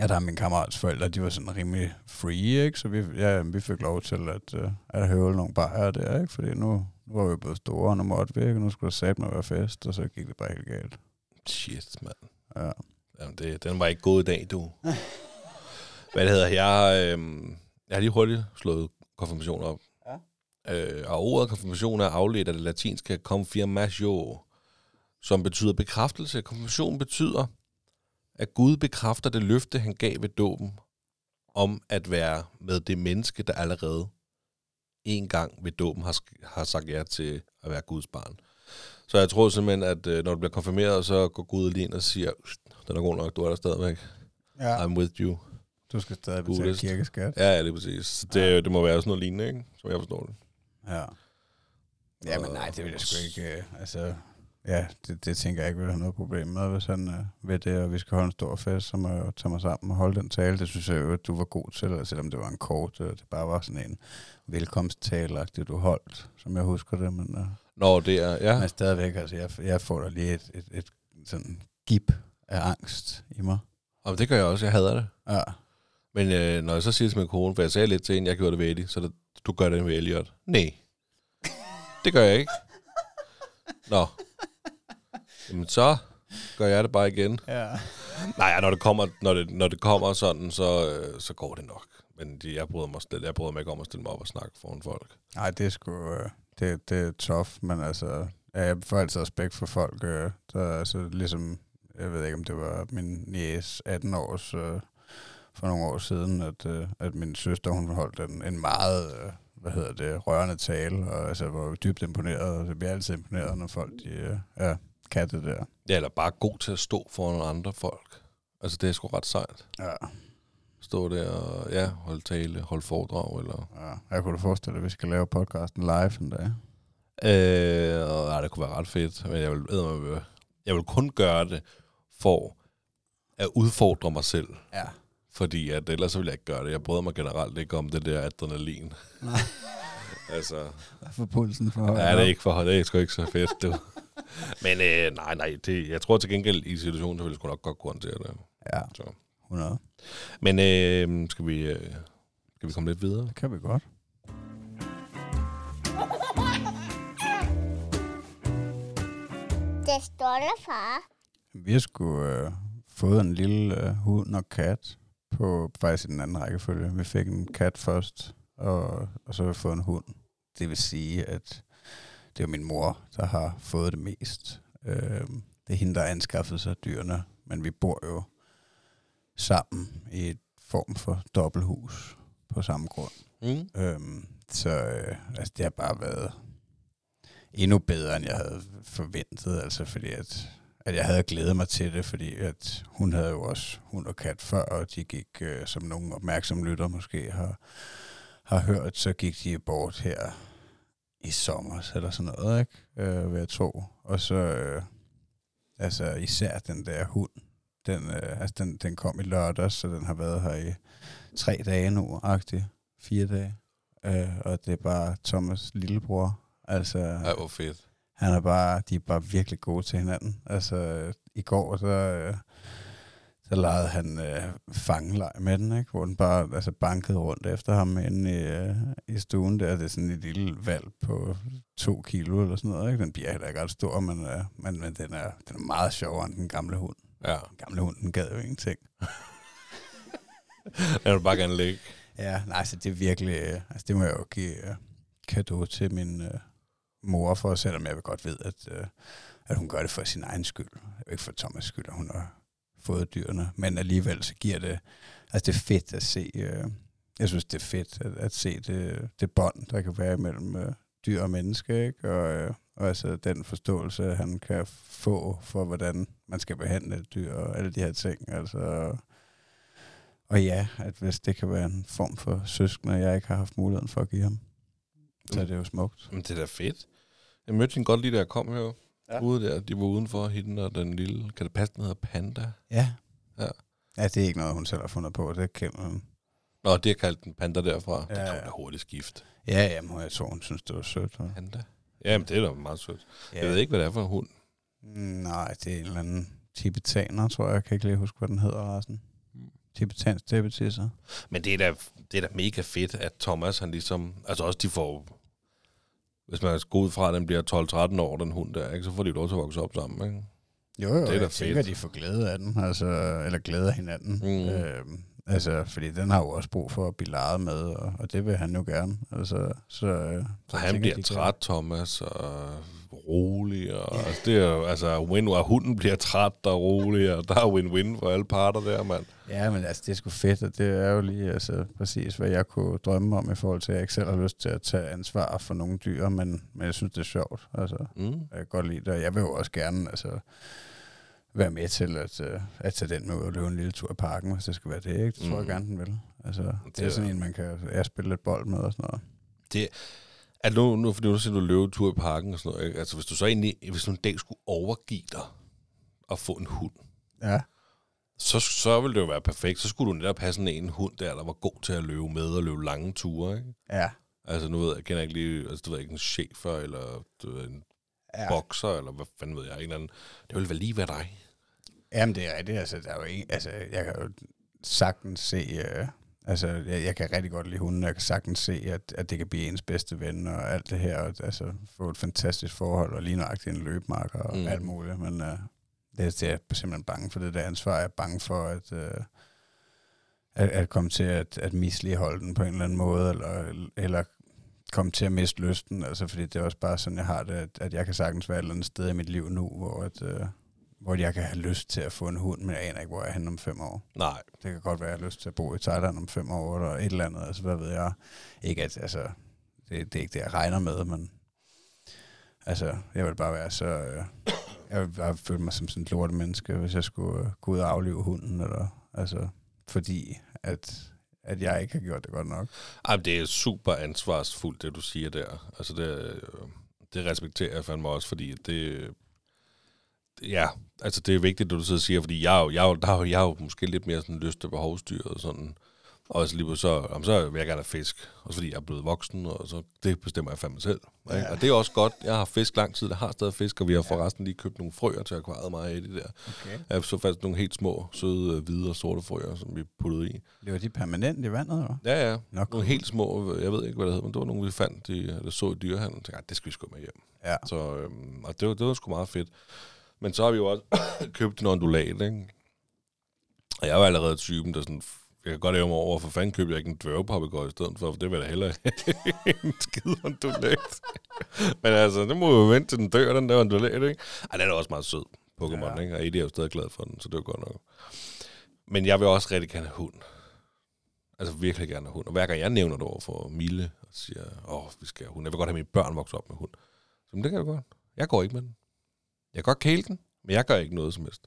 at der min kammerats forældre, de var sådan rimelig free, ikke? Så vi, ja, vi fik lov til at, øh, at høvle nogle bajer der, ikke? Fordi nu, nu var vi blevet store, og nu måtte vi, ikke? Og nu skulle der sat med være fest, og så gik det bare helt galt. Shit, mand. Ja. Jamen, det, den var ikke god i dag, du. Hvad det hedder, jeg, øh, jeg har lige hurtigt slået konfirmation op. Ja. Øh, og ordet konfirmation er afledt af det latinske confirmatio, som betyder bekræftelse. Konfirmation betyder, at Gud bekræfter det løfte, han gav ved dåben, om at være med det menneske, der allerede en gang ved dåben har, har sagt ja til at være Guds barn. Så jeg tror simpelthen, at øh, når du bliver konfirmeret, så går Gud lige ind og siger, den er god nok, du er der stadigvæk. ja. I'm with you. Du skal stadig betale Gudest. kirkeskat. Ja, ja, det er præcis. Så det, det må være sådan noget lignende, ikke? Som jeg forstår det. Ja. Ja, men nej, det vil jeg sgu ikke. øh, Altså, ja, det, det tænker jeg ikke, vil have noget problem med, hvis han øh, ved det, og vi skal holde en stor fest, så må jeg tage mig sammen og holde den tale. Det synes jeg jo, at du var god til, og selvom det var en kort, øh, det bare var sådan en velkomsttale du holdt, som jeg husker det, men, øh, Nå, det er, ja. men stadigvæk, altså, jeg, jeg får da lige et, et, et sådan gip af angst i mig. Og det gør jeg også, jeg hader det. Ja, Men øh, når jeg så siger det til min kone, for jeg sagde lidt til hende, jeg gjorde det ved Eddie, så det, du gør det med Elliot. Nej, det gør jeg ikke. Nå. Jamen så gør jeg det bare igen. ja. Nej, når det kommer, når det, når det kommer sådan, så, øh, så går det nok. Men de, jeg, bryder mig, jeg bryder mig ikke om at stille mig op og snakke foran folk. Nej, det er sgu, øh, det, det er tough, men altså, ja, jeg får altid respekt for folk, øh, der altså ligesom, jeg ved ikke, om det var min niece 18 års, øh, for nogle år siden, at, øh, at min søster, hun holdt en, en meget, øh, hvad hedder det, rørende tale, og altså, var jo dybt imponeret, og jeg bliver altid imponeret, når folk, de, øh, ja, kan det der. Ja, eller bare god til at stå foran andre folk. Altså, det er sgu ret sejt. Ja, Stå der og, ja, holde tale, holde foredrag, eller... ja. Jeg kunne da forestille dig, at vi skal lave podcasten live en dag. Øh, og, ja, det kunne være ret fedt, men jeg vil, jeg vil kun gøre det for at udfordre mig selv. Ja. Fordi at ellers så vil jeg ikke gøre det. Jeg bryder mig generelt ikke om det der adrenalin. Nej. altså, For pulsen for ja, det er ikke for det er sgu ikke så fedt, du. Men øh, nej, nej, det, jeg tror til gengæld i situationen, så vil jeg sgu nok godt kunne håndtere det. Ja, Så. 100. Men øh, skal, vi, øh, skal vi komme lidt videre? Det kan vi godt. Det stolte far. Vi har sgu øh, fået en lille øh, hund og kat på faktisk i den anden rækkefølge. Vi fik en kat først, og, og så har vi fået en hund. Det vil sige, at det er min mor, der har fået det mest. Øh, det er hende, der har anskaffet sig dyrene, men vi bor jo sammen i et form for dobbelthus på samme grund. Mm. Øhm, så øh, altså, det har bare været endnu bedre, end jeg havde forventet. Altså fordi, at, at jeg havde glædet mig til det, fordi at hun havde jo også hund og kat før, og de gik, øh, som nogle opmærksomme lytter måske har, har hørt, så gik de bort her i sommer, eller sådan noget, ikke? Øh, ved jeg tro. Og så, øh, altså især den der hund, den, øh, altså den, den kom i lørdags, så den har været her i tre dage nu, agtigt. Fire dage. Øh, og det er bare Thomas' lillebror. Altså, Ej, hvor fedt han er bare, de er bare virkelig gode til hinanden. Altså, øh, i går, så, øh, så legede han øh, fangeleg med den, ikke? hvor den bare altså, bankede rundt efter ham inde i, øh, i stuen der. Det er sådan en lille valg på to kilo eller sådan noget. Ikke? Den bliver heller ikke ret stor, men, øh, men, men den, er, den er meget sjovere end den gamle hund. Ja, Den gamle hund, den gad jo ingenting. jeg vil bare gerne ligge. Ja, nej, så det er virkelig, øh, altså det må jeg jo give uh, kado til min uh, mor for, selvom jeg vil godt ved, at, øh, at hun gør det for sin egen skyld. Ikke for Thomas skyld, at hun har fået dyrene, men alligevel så giver det, altså det er fedt at se, øh, jeg synes det er fedt at, at se det, det bånd, der kan være mellem øh, dyr og menneske, ikke? Og, øh, og altså den forståelse, han kan få for, hvordan man skal behandle et dyr og alle de her ting. Altså, og ja, at hvis det kan være en form for søskende, jeg ikke har haft muligheden for at give ham, så er det jo smukt. Men det er da fedt. Jeg mødte hende godt lige, da jeg kom her. Ja. Ude der, de var udenfor, hende og den lille, kan det passe, den hedder Panda? Ja. Ja. Ja, det er ikke noget, hun selv har fundet på. Det kender hun. Nå, det har kaldt den Panda derfra. Ja. Ja, Det kan ja. hun da hurtigt skifte. Ja, jamen, jeg tror, hun synes, det var sødt. hva'? Panda? Jamen, det er da meget sødt. Ja. Jeg ved ikke, hvad det er for en hund. Nej, det er en eller anden tibetaner, tror jeg. Jeg kan ikke lige huske, hvad den hedder, resten. Tibetansk tibetisser. Men det er, da, det er da mega fedt, at Thomas, han ligesom... Altså også, de får... Hvis man går ud fra, at den bliver 12-13 år, den hund der, ikke, så får de jo lov til at vokse op sammen, ikke? Jo, jo, Det er jeg da tænker, fedt. de får glæde af den, altså, eller glæde af hinanden. Mm. Øhm, altså, fordi den har jo også brug for at blive leget med, og, og det vil han jo gerne. Altså, så, øh, Så jeg han tænker, bliver de kan- træt, Thomas, og rolig, og yeah. altså, det er jo, altså, win og hunden bliver træt og rolig, og der er win-win for alle parter der, mand. Ja, men altså, det er sgu fedt, og det er jo lige altså, præcis, hvad jeg kunne drømme om i forhold til, at jeg ikke selv har lyst til at tage ansvar for nogle dyr, men, men jeg synes, det er sjovt. Altså, Mm. jeg kan godt lide det, og jeg vil jo også gerne altså, være med til at, øh, at tage den med ud og løbe en lille tur i parken, hvis det skal være det, ikke? Det tror jeg Mhm. gerne, den vil. Altså, det, Det er sådan en, man kan ja, spille lidt bold med og sådan noget. At nu, nu, fordi nu siger du løbetur i parken og sådan noget, ikke? altså hvis du så egentlig, hvis du en dag skulle overgive dig og få en hund, Ja. så, så ville det jo være perfekt. Så skulle du netop have sådan en hund der, der var god til at løbe med og løbe lange ture, ikke? Ja. Altså nu ved jeg, jeg kender ikke lige, altså du ved ikke, en chefer eller du ved, en ja. bokser, eller hvad fanden ved jeg, en eller anden. Det ville vel lige være dig. Jamen, det er rigtigt. Altså, der er jo ikke, altså, jeg kan jo sagtens se... Øh, altså, jeg, jeg kan rigtig godt lide hunden. Jeg kan sagtens se, at, at det kan blive ens bedste ven og alt det her. Og, altså, få et fantastisk forhold og lige nøjagtigt en løbmarker og Mm. alt muligt. Men øh, det, det er jeg simpelthen bange for det der ansvar. Jeg er bange for, at... Øh, at, at komme til at, at misligeholde den på en eller anden måde, eller, eller komme til at miste lysten, altså fordi det er også bare sådan, jeg har det, at, at jeg kan sagtens være et eller andet sted i mit liv nu, hvor, at, øh, hvor jeg kan have lyst til at få en hund, men jeg aner ikke, hvor jeg er henne om fem år. Nej. Det kan godt være, at jeg har lyst til at bo i Thailand om fem år, eller et eller andet, altså hvad ved jeg. Ikke at, altså, det, det er ikke det, jeg regner med, men altså, jeg vil bare være så, øh, jeg vil bare føle mig som sådan et lorte menneske, hvis jeg skulle øh, gå ud og aflive hunden, eller, altså, fordi at, at jeg ikke har gjort det godt nok. Ej, men det er super ansvarsfuldt, det du siger der. Altså, det, øh, det respekterer jeg fandme også, fordi det... Ja, altså det er vigtigt, det du og siger, fordi jeg jo, jeg er der er jo, jeg er jo måske lidt mere sådan lyst til behovsdyr og sådan. Og så lige så, jamen, så vil jeg gerne have fisk. Også fordi jeg er blevet voksen, og så det bestemmer jeg fandme selv. Ikke? Ja. Og det er også godt. Jeg har fisk lang tid, jeg har stadig fisk, og vi har forresten lige købt nogle frøer til akvariet mig af det der. Okay. Jeg så faktisk nogle helt små, søde, øh, hvide og sorte frøer, som vi puttede i. Det var de permanent i vandet, eller? Ja, ja. Nok. Nogle helt små, jeg ved ikke, hvad det hedder, men det var nogle, vi fandt, de, der så i dyrehandlen. Jeg tænkte, "Ej, det skal vi sgu med hjem. Ja. Så, øhm, og det var, det var sgu meget fedt. Men så har vi jo også købt en ondulat, ikke? Og jeg var allerede typen, der sådan, jeg kan godt ære mig over, for fanden købte jeg ikke en dværgpapegøje i stedet for, for det jeg da hellere en skide ondulat. Men altså, det må jo vente til den dør, den der ondulat, ikke? Ej, den er også meget sød, Pokémon, Ja. ikke? Og Eddie er jo stadig glad for den, så det var godt nok. Men jeg vil også rigtig gerne have hund. Altså virkelig gerne have hund. Og hver gang jeg nævner det over for Mille, og siger, åh, vi skal have hund. Jeg vil godt have mine børn vokse op med hund. Så men det kan jeg godt. Jeg går ikke med den. Jeg kan godt kæle den, men jeg gør ikke noget som helst.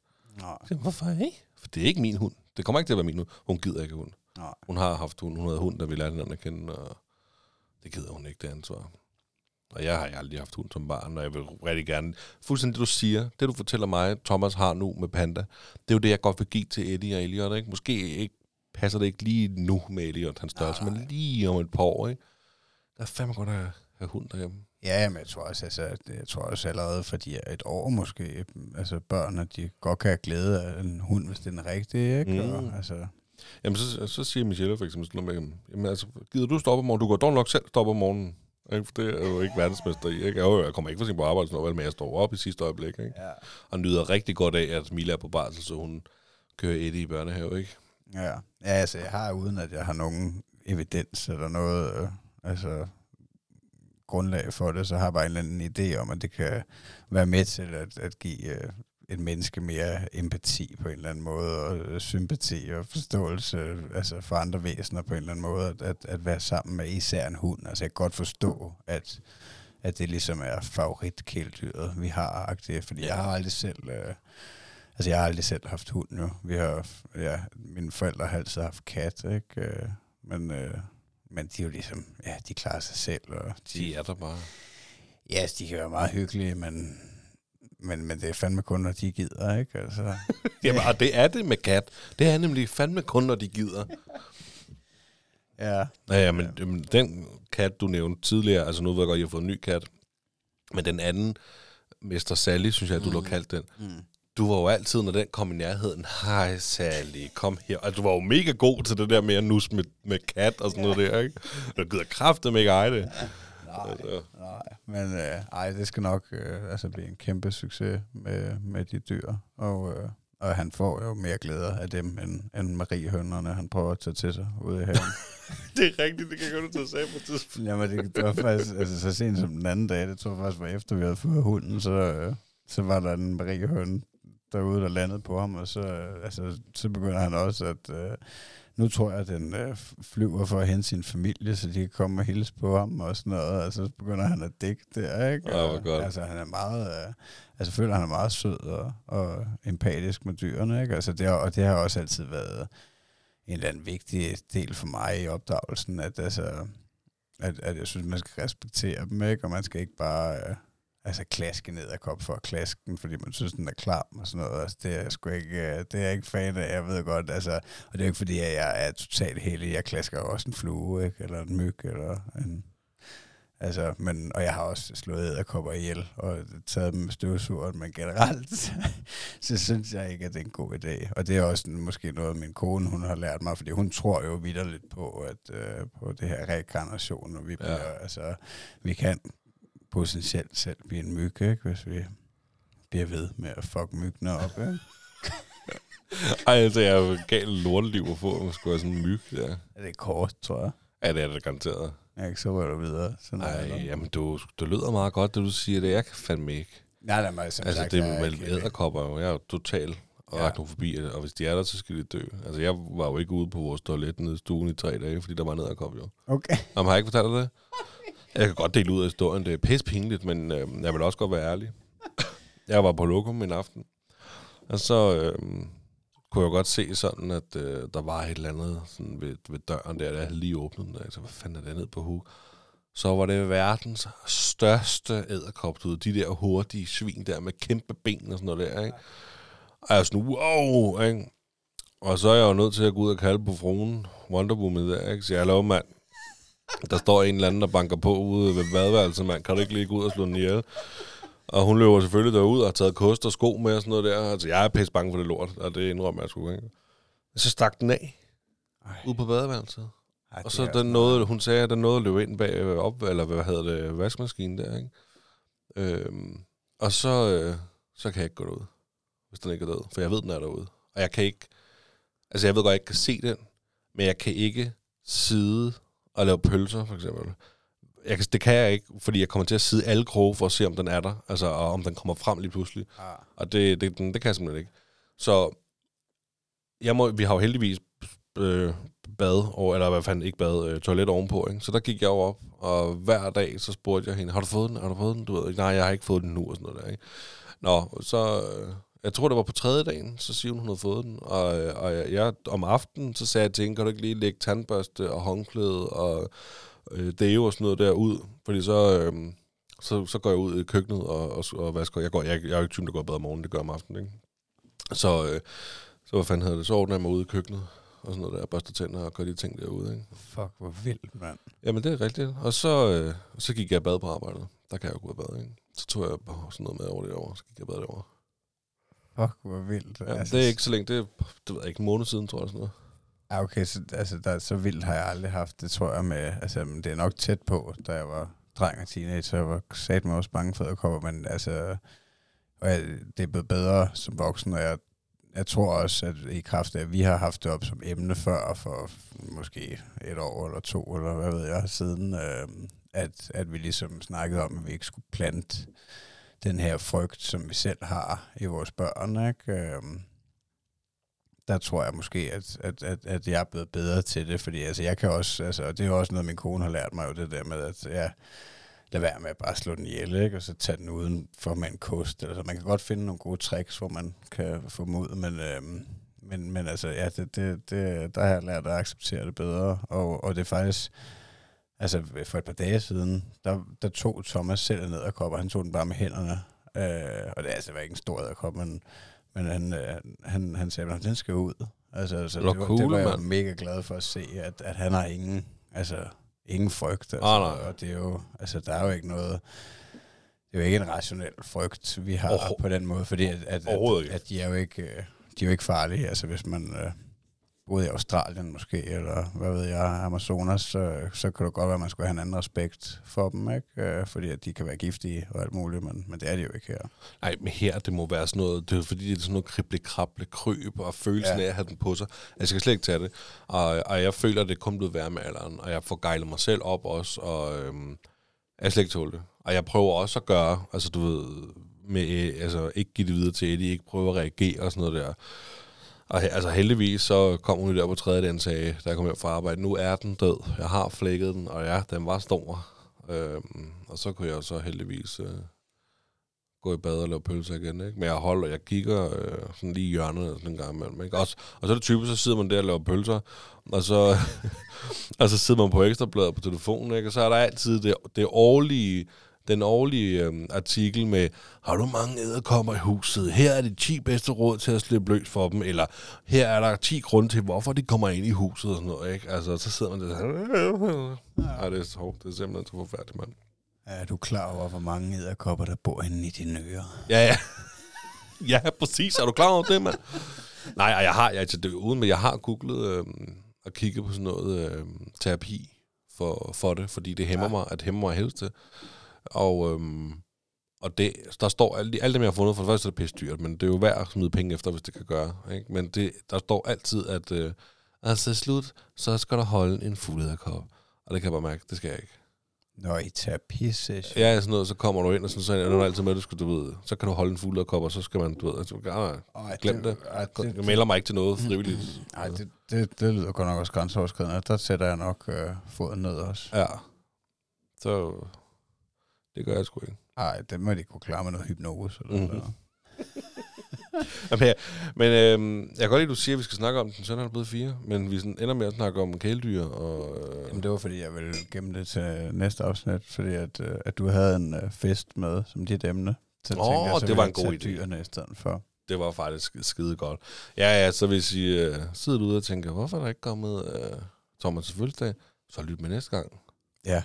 Så, hvorfor ikke? For det er ikke min hund. Det kommer ikke til at være min hund. Hun gider ikke hund. nå. Hun har haft hund. Hun havde hund, da vi lærte hinanden at kende, og det gider hun ikke, det ansvar. Og jeg har aldrig haft hund som barn, og jeg vil rigtig gerne... Fuldstændig det, du siger, det du fortæller mig, Thomas har nu med Panda, det er jo det, jeg godt vil give til Eddie og Elliot, ikke? Måske ikke, passer det ikke lige nu med Elliot, hans størrelse, Nej. men lige om et par år, ikke? Der er fandme godt at have hund derhjemme. Ja, men jeg tror også, altså, jeg tror også allerede for de er et år måske, altså børn, at de godt kan have glæde af en hund, hvis det er den rigtige, ikke? Mm. Og, altså, Jamen, så, så siger Michelle for eksempel sådan noget med, jamen altså, gider du stoppe om morgenen? Du går dog nok selv stoppe om morgenen. Ikke? For det er jo ikke verdensmester i. Ikke? Jo, jeg kommer ikke for sent på arbejde, sådan noget, men jeg står op i sidste øjeblik. Ikke? ja. Og nyder rigtig godt af, at Mila er på barsel, så hun kører Eddie i børnehave. Ikke? Ja. ja, altså jeg har, uden at jeg har nogen evidens eller noget, øh, altså grundlag for det, så har jeg bare en eller anden idé om, at det kan være med til at, at give øh, et menneske mere empati på en eller anden måde, og øh, sympati og forståelse altså for andre væsener på en eller anden måde, at, at, være sammen med især en hund. Altså jeg kan godt forstå, at at det ligesom er favoritkæledyret, vi har, fordi jeg har aldrig selv, øh, altså jeg har aldrig selv haft hund jo. Vi har, ja, mine forældre har altid haft kat, ikke? Øh, men, øh, men de er jo ligesom, ja, de klarer sig selv, og de, De er der bare. ja, de kan være meget hyggelige, men, men, men det er fandme kun, når de gider, ikke? Altså, Jamen, og det er det med kat. Det er nemlig fandme kun, når de gider. ja, Ja, ja men, ja. men den kat, du nævnte tidligere, altså nu ved jeg godt, at jeg har fået en ny kat, men den anden, Mester Sally, synes jeg, at du mm. har kaldt den. Mm. Du var jo altid, når den kom i nærheden, hej Sally, kom her. Altså, du var jo mega god til det der med at nus med, med kat og sådan noget der, ikke? Du gider kraftet ikke eje det. Nej, Altså. nej. Men øh, ej, det skal nok øh, altså blive en kæmpe succes med, med de dyr. Og, øh, og han får jo mere glæder af dem, end, end Mariehønnerne, han prøver at tage til sig ude i haven. Det er rigtigt, det kan jeg godt tage sig på et tidspunkt. Jamen, det, det var faktisk, altså så sent som den anden dag, det tror jeg faktisk var efter, vi havde fået hunden, så, øh, så var der en Mariehønne derude, der landede på ham, og så, øh, altså, så begynder han også at... Øh, nu tror jeg, at den øh, flyver for at hente sin familie, så de kan komme og hilse på ham og sådan noget. Altså, så begynder han at dække der, ikke? Og, godt. Altså, han er meget... Øh, altså, føler, han er meget sød og, og empatisk med dyrene, ikke? Altså, det har, og det har også altid været en eller anden vigtig del for mig i opdragelsen, at, altså, at, at jeg synes, man skal respektere dem, ikke? Og man skal ikke bare... Øh, altså klaske ned ad kop for at klaske den, fordi man synes, den er klam og sådan noget. Altså, det er jeg sgu ikke, øh, det er jeg ikke fan af, jeg ved godt. Altså, og det er jo ikke fordi, jeg er totalt heldig. Jeg klasker også en flue, ikke? eller en myg, eller en... Altså, men, og jeg har også slået æderkopper ihjel og taget dem med støvsugeren, men generelt, så synes jeg ikke, at det er en god idé. Og det er også måske noget, min kone hun har lært mig, fordi hun tror jo vidderligt på, at øh, på det her rekarnation, og vi, bliver, ja. altså, vi kan potentielt selv blive en myg, ikke? hvis vi bliver ved med at fuck myggene op. Ikke? Ej, altså, jeg er jo galt lorteliv at få, man skulle have sådan en myg der. Er det kort, tror jeg? Ja, det er det garanteret. Jeg ikke så rører du videre. Sådan eller? jamen, du, du lyder meget godt, det du siger. Det jeg kan fandme ikke. Nej, nej, men som Altså, sagt, det er med æderkopper, jo. jeg er jo total og Ja. arachnofobi, og hvis de er der, så skal de dø. Altså, jeg var jo ikke ude på vores toilet nede i stuen i tre dage, fordi der var en æderkop, jo. Okay. Jamen, har jeg ikke fortalt dig det? Jeg kan godt dele ud af historien. Det er pisse pinligt, men øh, jeg vil også godt være ærlig. Jeg var på lokum en aften, og så øh, kunne jeg godt se sådan, at øh, der var et eller andet sådan ved, ved døren der, der jeg havde lige åbnet den. Der. Så hvad fanden er det ned på hug? Så var det verdens største æderkop, du de der hurtige svin der med kæmpe ben og sådan noget der, ikke? Og jeg er sådan, wow, ikke? Og så er jeg jo nødt til at gå ud og kalde på fruen Wonder Woman der, ikke? Så jeg lov, mand, der står en eller anden, der banker på ude ved badeværelset, mand. Kan du ikke lige gå ud og slå den ihjel? Og hun løber selvfølgelig derud og har taget kost og sko med og sådan noget der. Altså, jeg er pisse bange for det lort, og det indrømmer jeg sgu, ikke? Så stak den af Ej, ude på badeværelset. ej, Og så den nåede, hun sagde, at den nåede at løbe ind bag op, eller hvad hedder det, vaskemaskinen der, ikke? Øhm, og så, øh, så kan jeg ikke gå derud, hvis den ikke er død. For jeg ved, den er derude. Og jeg kan ikke, altså jeg ved godt, jeg ikke kan se den, men jeg kan ikke sidde og lave pølser, for eksempel. Jeg kan, det kan jeg ikke, fordi jeg kommer til at sidde alle kroge for at se, om den er der, altså og om den kommer frem lige pludselig. Ah, Og det, det, den, det kan jeg simpelthen ikke. Så jeg må, vi har jo heldigvis øh, bad, over, eller hvad fanden ikke bad, øh, toilet ovenpå. Ikke? Så der gik jeg jo op, og hver dag så spurgte jeg hende, har du fået den? Har du fået den? Du ved, nej, jeg har ikke fået den nu, og sådan noget der. Ikke? Nå, så øh, jeg tror, det var på tredje dagen, så siger hun, hun havde fået den. Og, øh, og jeg, jeg, om aftenen, så sagde jeg til hende, kan du ikke lige lægge tandbørste og håndklæde og øh, deo og sådan noget der ud? Fordi så, øh, så, så går jeg ud i køkkenet og, og, og vasker. Jeg, går, jeg, jeg er jo ikke typen, der går bader om morgenen, det gør om aftenen, ikke? Så, øh, så hvad fanden hedder det? Så ordner jeg mig ude i køkkenet og sådan noget der, børster tænder og gør de ting derude, ikke? fuck, hvor vildt, mand. Jamen, det er rigtigt. Og så, øh, så gik jeg bad på arbejdet. Der kan jeg jo gå i bad, ikke? Så tog jeg sådan noget med over det over, så gik jeg bad derovre. Fuck, hvor vildt. Ja, altså, det er ikke så længe, det er, det ved jeg ikke, en måned siden, tror jeg sådan noget. Ah, okay, så, altså, der, så vildt har jeg aldrig haft det, tror jeg, med, altså, men det er nok tæt på, da jeg var dreng og teenager, så jeg var sat mig også bange for æderkopper, men altså, og jeg, det er blevet bedre som voksen, og jeg, jeg tror også, at i kraft af, at vi har haft det op som emne før, for måske et år eller to, eller hvad ved jeg, siden, øh, at, at vi ligesom snakkede om, at vi ikke skulle plante den her frygt, som vi selv har i vores børn, ikke? Øhm, der tror jeg måske, at, at, at, at jeg er blevet bedre til det, fordi altså, jeg kan også, altså, og det er jo også noget, min kone har lært mig, jo det der med, at ja, lade være med at bare slå den ihjel, ikke? og så tage den uden for med en kost. Altså, man kan godt finde nogle gode tricks, hvor man kan få dem ud, men, øhm, men, men altså, ja, det, det, det, der har jeg lært at acceptere det bedre, og, og det er faktisk, altså for et par dage siden, der, der tog Thomas selv ned og kopper, han tog den bare med hænderne, øh, og det er altså var ikke en stor æderkop, men, men han, øh, han, han sagde, at den skal ud. Altså, altså Det var det, var, cool, det var jeg mand. mega glad for at se, at, at han har ingen, altså, ingen frygt. Altså, Ah, nej. Og det er jo, altså, der er jo ikke noget, det er jo ikke en rationel frygt, vi har på den måde, fordi at, at, at, at de er jo ikke, øh, de er jo ikke farlige. Altså hvis man øh, boede i Australien måske, eller hvad ved jeg, Amazonas, så, så kan det godt være, at man skulle have en anden respekt for dem, ikke? Øh, fordi at de kan være giftige og alt muligt, men, men det er de jo ikke her. Nej, men her, det må være sådan noget, det er fordi, det er sådan noget krible, krable, kryb, og følelsen Ja. af at have den på sig. Jeg skal slet ikke tage det. Og, og jeg føler, at det kun blevet værre med alderen, og jeg får gejlet mig selv op også, og øhm, jeg kan slet ikke tåle det. Og jeg prøver også at gøre, altså du ved, med, altså ikke give det videre til Eddie, ikke prøve at reagere og sådan noget der. Og altså heldigvis, så kom hun der på tredje dagen og sagde, da jeg kom hjem fra arbejde, nu er den død. Jeg har flækket den, og ja, den var stor. Øhm, og så kunne jeg så heldigvis øh, gå i bad og lave pølser igen. Ikke? Men jeg holder, jeg kigger øh, sådan lige i hjørnet sådan en gang imellem. Ikke? Også, og så er det typisk, så sidder man der og laver pølser, og så, og så sidder man på ekstrabladet på telefonen, ikke? og så er der altid det, det årlige, den årlige øhm, artikel med, har du mange æderkopper i huset? Her er de 10 bedste råd til at slippe løs for dem, eller her er der 10 grunde til, hvorfor de kommer ind i huset og sådan noget. Ikke? Altså, så sidder man der sådan, Ej, det er så hårdt. Det er simpelthen så forfærdeligt, mand. Er du klar over, hvor mange æderkopper, der bor inde i dine ører? Ja, ja. ja, præcis. Er du klar over det, mand? Nej, og jeg har, jeg, det er uden, men jeg har googlet øh, og kigget på sådan noget øh, terapi for, for det, fordi det hæmmer ja. mig, at hæmmer mig helst det. Og, øhm, og det, der står alt, alt det, jeg har fundet, for det første er det pisse dyrt, men det er jo værd at smide penge efter, hvis det kan gøre. Ikke? Men det, der står altid, at øh, altså slut, så skal der holde en fuld kop. Og det kan jeg bare mærke, det skal jeg ikke. Nå, i terapisession. Ja, sådan noget, så kommer du ind, og sådan, så er der altid med, at du skal, du ved, så kan du holde en fuld kop, og så skal man, du ved, altså, ah, Ej, glem det. Ej, det, Jeg melder mig ikke til noget frivilligt. Ej, det, det, det lyder godt nok også grænseoverskridende. Der sætter jeg nok øh, foden ned også. Ja. Så det gør jeg sgu ikke. Nej, det må de kunne klare med noget hypnose. Eller Mhm. sådan noget. Jamen, jeg, men øhm, jeg kan godt lide, at du siger, at vi skal snakke om den. Så er blevet fire. Men vi sådan ender med at snakke om kæledyr. Og, øh, Jamen, det var fordi, jeg ville gemme det til næste afsnit, fordi at, øh, at du havde en øh, fest med som dit emne. Så Åh, tænkte jeg, så det var en god idé. dyrene i stedet for. det var faktisk skide godt. Ja, ja, så hvis I øh, sidder derude og tænker, hvorfor er der ikke kommet øh, Thomas' fødselsdag, så lyt med næste gang. Ja,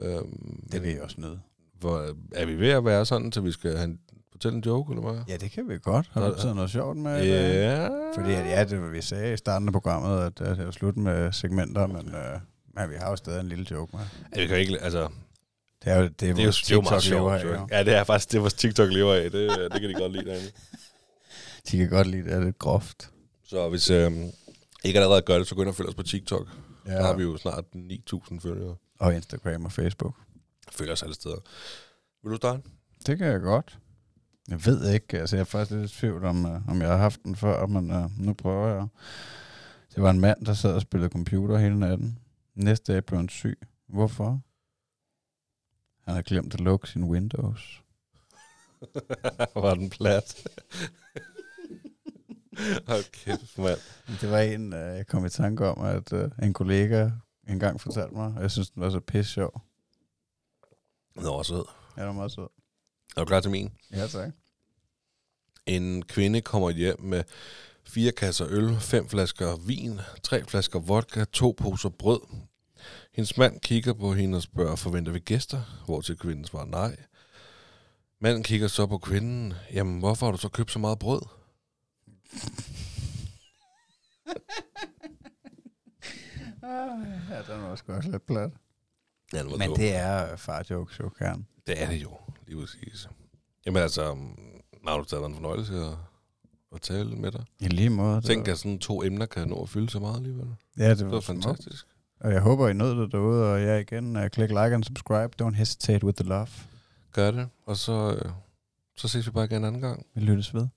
Øhm, det vil jeg også nøde. Hvor, er vi ved at være sådan, så vi skal have en, fortælle en joke, eller hvad? Ja, det kan vi godt. Har du taget noget sjovt med? Ja. Fordi at, ja, det var, vi sagde i starten af programmet, at, at det er slut med segmenter, men, øh, men vi har jo stadig en lille joke med. Ja, vi kan ikke, altså, Det er jo det, er det er jo, meget TikTok lever sjovt. af, jo. Ja, det er faktisk det, vores TikTok lever af. Det, det kan de godt lide derinde. De kan godt lide, det er lidt groft. Så hvis øh, ikke allerede gør det, så gå ind og følg os på TikTok. Ja. Der har vi jo snart 9.000 følgere. Og Instagram og Facebook. Følger os alle steder. Vil du starte? Det kan jeg godt. Jeg ved ikke, altså jeg er faktisk lidt i tvivl om, uh, om jeg har haft den før, men uh, nu prøver jeg. Det var en mand, der sad og spillede computer hele natten. Næste dag blev han syg. Hvorfor? Han har glemt at lukke sin Windows. Var den plat? okay, mand. Det var en, uh, jeg kom i tanke om, at en kollega engang fortalte mig, og jeg synes, den var så pisse sjov. Nå, sød. Ja, det var meget sød. Er du klar til min? Ja, tak. En kvinde kommer hjem med fire kasser øl, fem flasker vin, tre flasker vodka, to poser brød. Hendes mand kigger på hende og spørger, forventer vi gæster? Hvor til kvinden svarer nej. Manden kigger så på kvinden. Jamen, hvorfor har du så købt så meget brød? Ja, den var også lidt plat. Ja, den var Men dum. det er far jokes jo, Karen. det er det jo, lige præcis. Jamen altså, Magnus, det har været en fornøjelse at, at tale med dig. I lige måde. det Tænk, var- at sådan to emner kan nå at fylde så meget alligevel. Ja, det Det var, var smukt. fantastisk. Og jeg håber, I nød det derude, og ja, igen, uh, klik like and subscribe. Don't hesitate with the love. Gør det, og så, øh, så ses vi bare igen en anden gang. Vi lyttes ved.